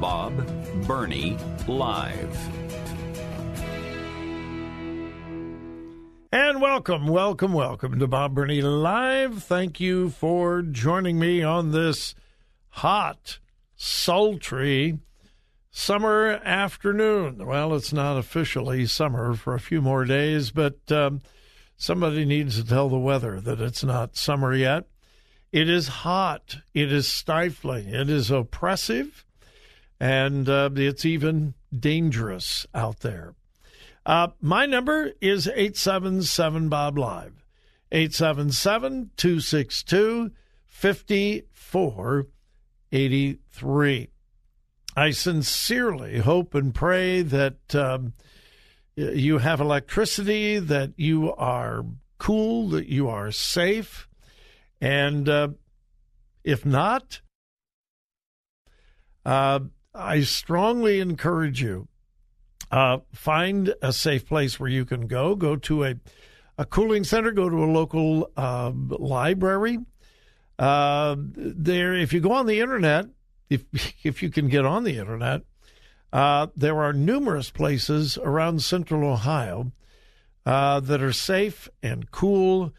Bob Burney Live. And welcome, welcome, welcome to Bob Burney Live. Thank you for joining me on this hot, sultry summer afternoon. Well, it's not officially summer for a few more days, but um, somebody needs to tell the weather that it's not summer yet. It is hot, it is stifling, it is oppressive, and uh, it's even dangerous out there. Uh, my number is 877 Bob Live. 877 262 5483. I sincerely hope and pray that um, you have electricity, that you are cool, that you are safe. And uh, if not, uh, I strongly encourage you uh, find a safe place where you can go. Go to a, a cooling center. Go to a local uh, library. Uh, there, if you go on the internet, if if you can get on the internet, uh, there are numerous places around Central Ohio uh, that are safe and cool.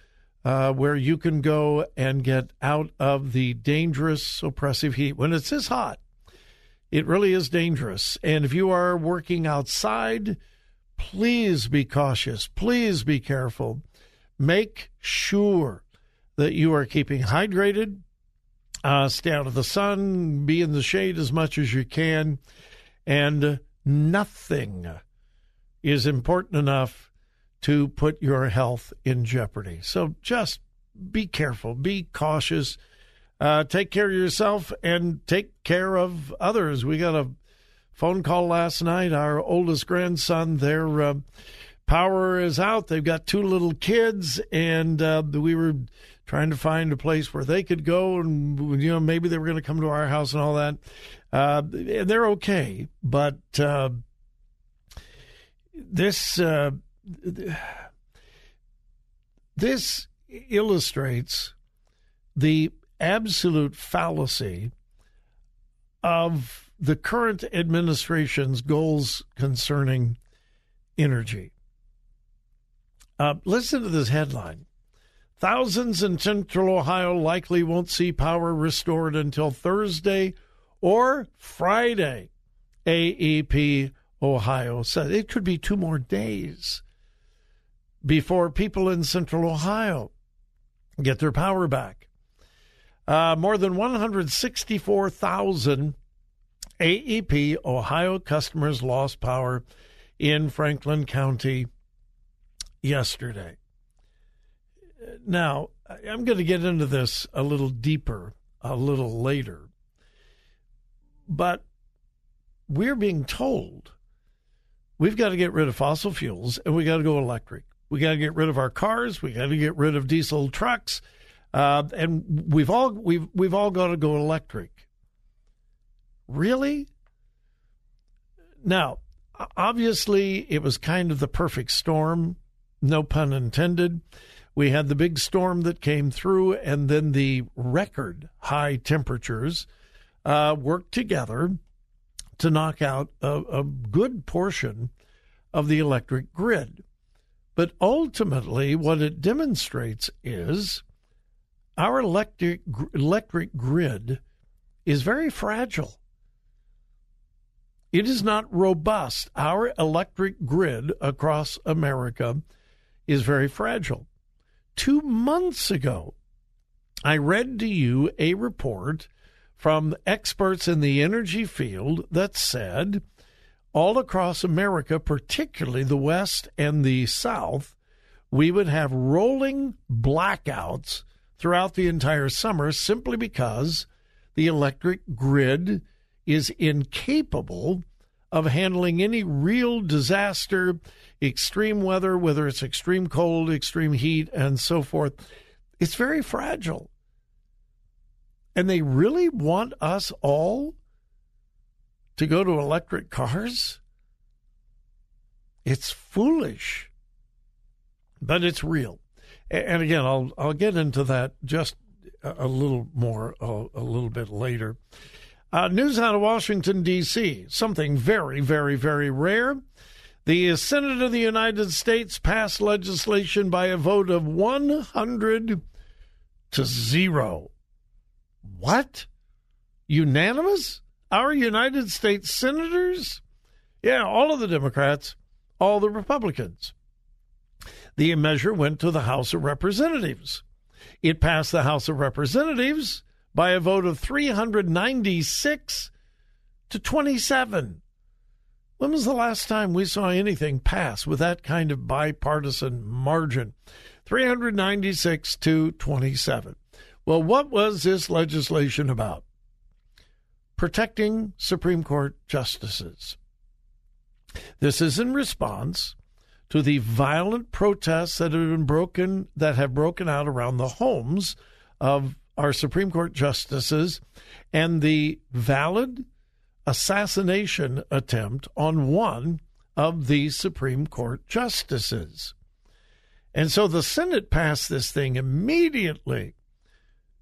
Uh, where you can go and get out of the dangerous, oppressive heat. When it's this hot, it really is dangerous. And if you are working outside, please be cautious. Please be careful. Make sure that you are keeping hydrated. Uh, stay out of the sun, be in the shade as much as you can. And nothing is important enough to put your health in jeopardy. So just be careful, be cautious uh, take care of yourself and take care of others. We got a phone call last night. Our oldest grandson, their uh, power is out. They've got two little kids, and uh, we were trying to find a place where they could go, and you know maybe they were going to come to our house and all that. Uh, they're okay, but uh, this uh, this illustrates the absolute fallacy of the current administration's goals concerning energy. Uh, listen to this headline. Thousands in central Ohio likely won't see power restored until Thursday or Friday. AEP Ohio said it could be two more days before people in central Ohio get their power back. Uh, more than 164,000 AEP Ohio customers lost power in Franklin County yesterday. Now, I'm going to get into this a little deeper a little later. But we're being told we've got to get rid of fossil fuels and we got to go electric. We got to get rid of our cars. We got to get rid of diesel trucks, uh, and we've all we've we've all got to go electric. Really? Now, obviously, it was kind of the perfect storm. No pun intended. We had the big storm that came through, and then the record high temperatures uh, worked together to knock out a, a good portion of the electric grid. But ultimately, what it demonstrates is our electric electric grid is very fragile. It is not robust. Our electric grid across America is very fragile. Two months ago, I read to you a report from experts in the energy field that said all across America, particularly the West and the South, we would have rolling blackouts throughout the entire summer simply because the electric grid is incapable of handling any real disaster, extreme weather, whether it's extreme cold, extreme heat, and so forth. It's very fragile. And they really want us all to go to electric cars? It's foolish, but it's real. And again, I'll I'll get into that just a little more a, a little bit later. Uh, news out of Washington D.C. Something very, very, very rare. The Senate of the United States passed legislation by a vote of 100 to zero. What? Unanimous? Our United States senators? Yeah, all of the Democrats, all the Republicans. The measure went to the House of Representatives. It passed the House of Representatives by a vote of 396 to 27. When was the last time we saw anything pass with that kind of bipartisan margin? 396 to 27. Well, what was this legislation about? Protecting Supreme Court justices. This is in response to the violent protests that have been broken that have broken out around the homes of our Supreme Court justices and the valid assassination attempt on one of the Supreme Court justices. And so the Senate passed this thing immediately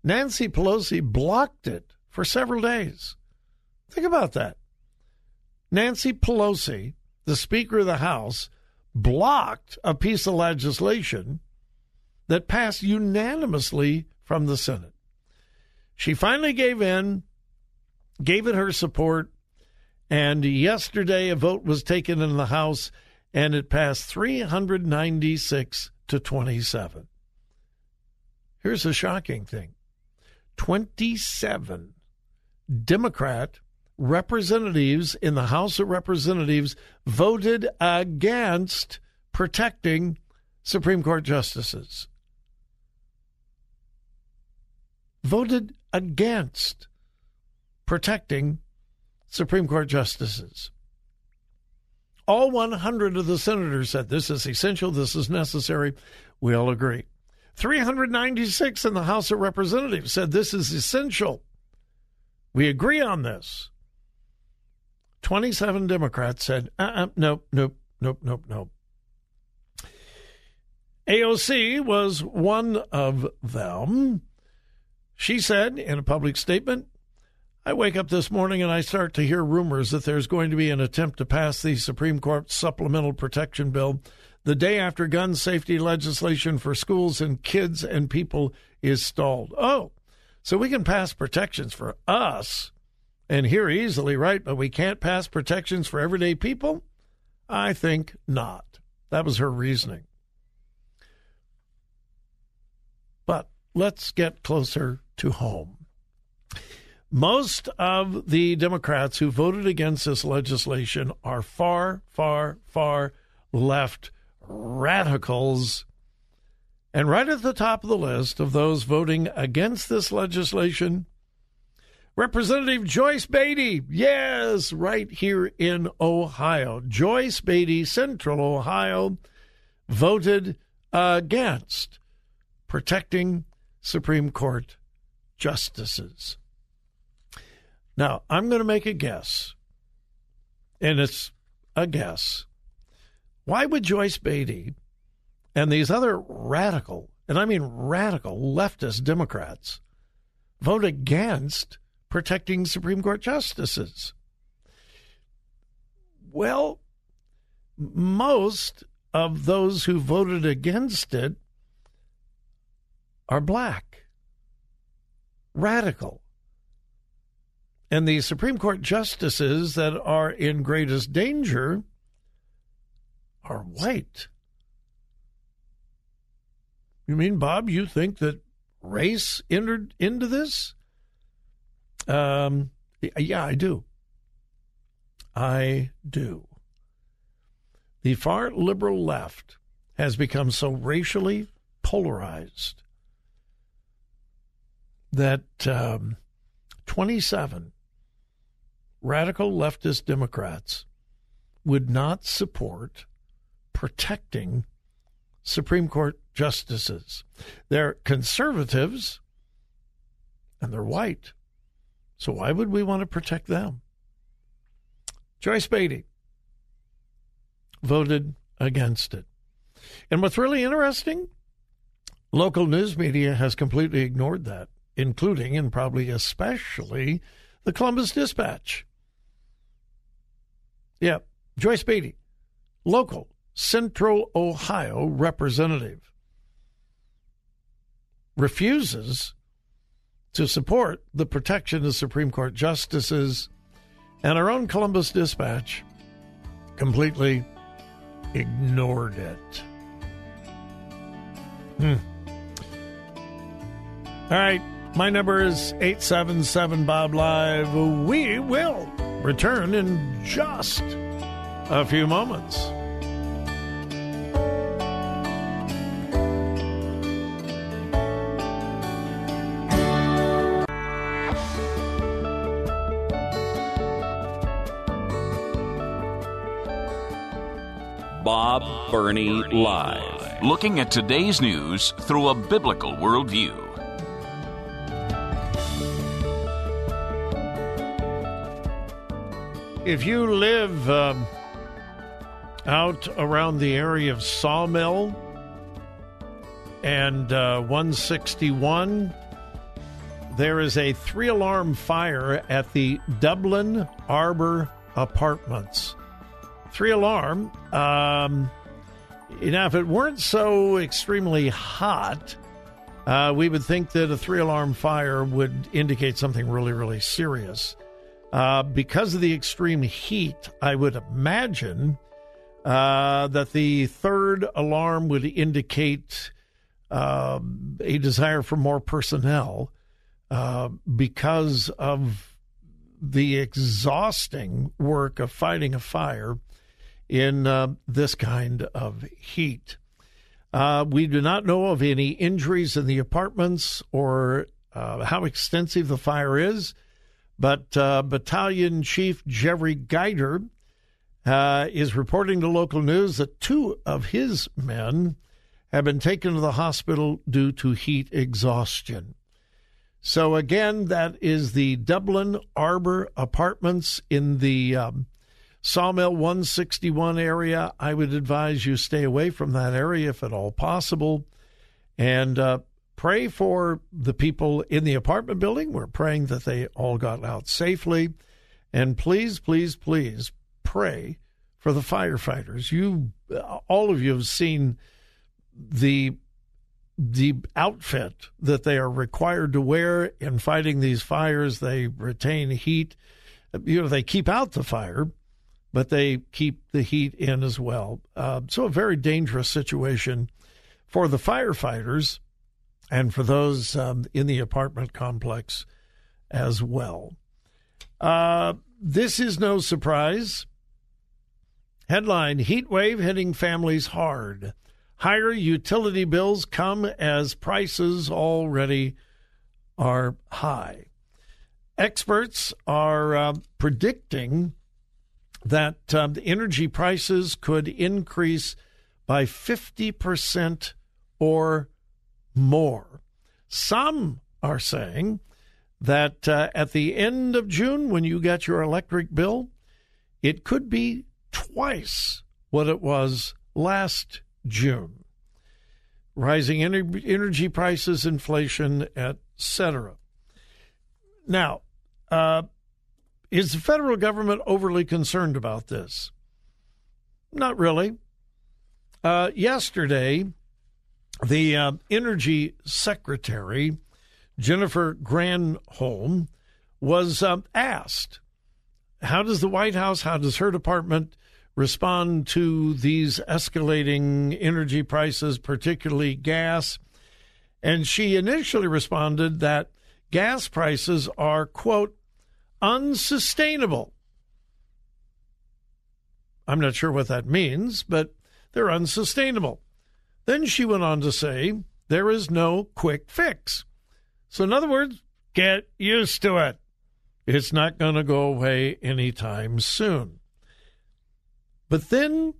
Nancy Pelosi blocked it for several days. Think about that. Nancy Pelosi, the Speaker of the House, blocked a piece of legislation that passed unanimously from the Senate. She finally gave in, gave it her support, and yesterday a vote was taken in the House and it passed 396 to 27. Here's a shocking thing 27 Democrat representatives in the House of Representatives voted against protecting Supreme Court justices. Voted against protecting Supreme Court justices. All 100 of the senators said this is essential, this is necessary. We all agree. 396 in the House of Representatives said this is essential. We agree on this. 27 Democrats said, uh-uh, nope, nope, nope, nope, nope. AOC was one of them. She said in a public statement, I wake up this morning and I start to hear rumors that there's going to be an attempt to pass the Supreme Court supplemental protection bill the day after gun safety legislation for schools and kids and people is stalled. Oh, so we can pass protections for us and here easily, right? But we can't pass protections for everyday people? I think not. That was her reasoning. But let's get closer to home. Most of the Democrats who voted against this legislation are far, far, far left radicals. And right at the top of the list of those voting against this legislation, Representative Joyce Beatty. Yes, right here in Ohio. Joyce Beatty, Central Ohio, voted against protecting Supreme Court justices. Now, I'm going to make a guess, and it's a guess. Why would Joyce Beatty and these other radical, and I mean radical leftist Democrats, vote against protecting Supreme Court justices? Well, most of those who voted against it are black, radical. And the Supreme Court justices that are in greatest danger are white. You mean, Bob, you think that race entered into this? Um, yeah, I do. I do. The far liberal left has become so racially polarized that um, 27 radical leftist Democrats would not support protecting Supreme Court justices. They're conservatives and they're white. So why would we want to protect them? Joyce Beatty voted against it. And what's really interesting, local news media has completely ignored that, including and probably especially the Columbus Dispatch. Yeah, Joyce Beatty, local Central Ohio representative, refuses to support the protection of Supreme Court justices, and our own Columbus Dispatch completely ignored it. Hmm. All right, my number is 877 Bob Live. We will return in just a few moments. Bob Burney Live. Looking at today's news through a biblical worldview. If you live um, out around the area of Sawmill and uh, 161, there is a three alarm fire at the Dublin Arbor Apartments. Three alarm. Um, now, if it weren't so extremely hot, uh, we would think that a three alarm fire would indicate something really, really serious. Uh, because of the extreme heat, I would imagine uh, that the third alarm would indicate uh, a desire for more personnel uh, because of the exhausting work of fighting a fire in uh, this kind of heat. Uh, we do not know of any injuries in the apartments or how extensive the fire is. But uh, Battalion Chief Jerry Geider uh, is reporting to local news that two of his men have been taken to the hospital due to heat exhaustion. So, again, that is the Dublin Arbor Apartments in the um, Sawmill 161 area. I would advise you stay away from that area if at all possible. And uh, pray for the people in the apartment building. We're praying that they all got out safely. And please, please, please pray for the firefighters. You, all of you have seen the the outfit that they are required to wear in fighting these fires. They retain heat. You know, they keep out the fire, but they keep the heat in as well. Uh, so, a very dangerous situation for the firefighters and for those um, in the apartment complex as well. Uh, this is no surprise. Headline Heat wave hitting families hard. Higher utility bills come as prices already are high. Experts are uh, predicting that uh, the energy prices could increase by 50% or more. Some are saying that uh, at the end of June, when you get your electric bill, it could be twice what it was last June. Rising ener- energy prices, inflation, etc. Now, uh, is the federal government overly concerned about this? Not really. Uh, yesterday, the uh, Energy Secretary, Jennifer Granholm, was um, asked, How does the White House, how does her department respond to these escalating energy prices, particularly gas? And she initially responded that gas prices are, quote, unsustainable. I'm not sure what that means, but they're unsustainable. Then she went on to say there is no quick fix. So, in other words, get used to it. It's not going to go away anytime soon. But then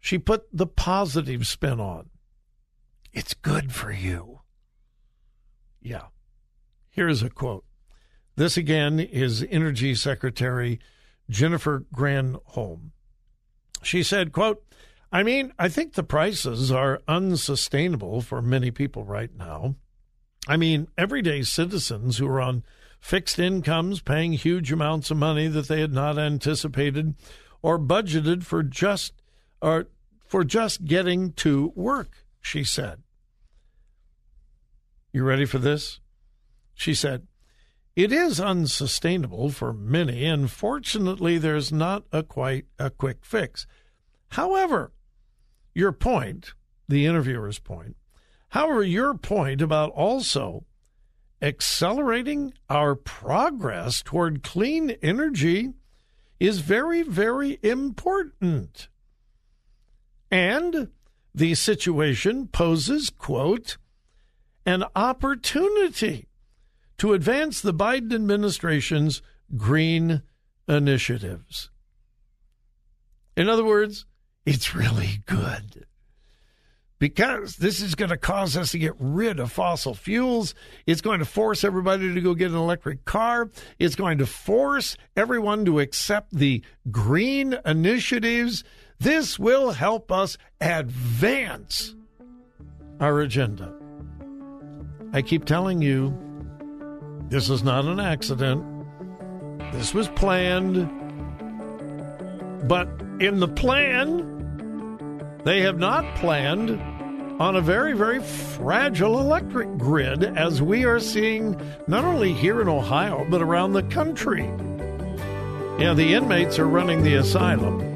she put the positive spin on. It's good for you. Yeah. Here's a quote. This again is Energy Secretary Jennifer Granholm. She said, quote, I mean, I think the prices are unsustainable for many people right now. I mean, everyday citizens who are on fixed incomes paying huge amounts of money that they had not anticipated or budgeted for just or for just getting to work, she said. You ready for this? She said, It is unsustainable for many, and fortunately, there's not a quite a quick fix. However, your point, the interviewer's point, however, your point about also accelerating our progress toward clean energy is very, very important. And the situation poses, quote, an opportunity to advance the Biden administration's green initiatives. In other words, it's really good because this is going to cause us to get rid of fossil fuels. It's going to force everybody to go get an electric car. It's going to force everyone to accept the green initiatives. This will help us advance our agenda. I keep telling you, this is not an accident. This was planned. But in the plan, they have not planned on a very, very fragile electric grid, as we are seeing not only here in Ohio, but around the country. Yeah, the inmates are running the asylum.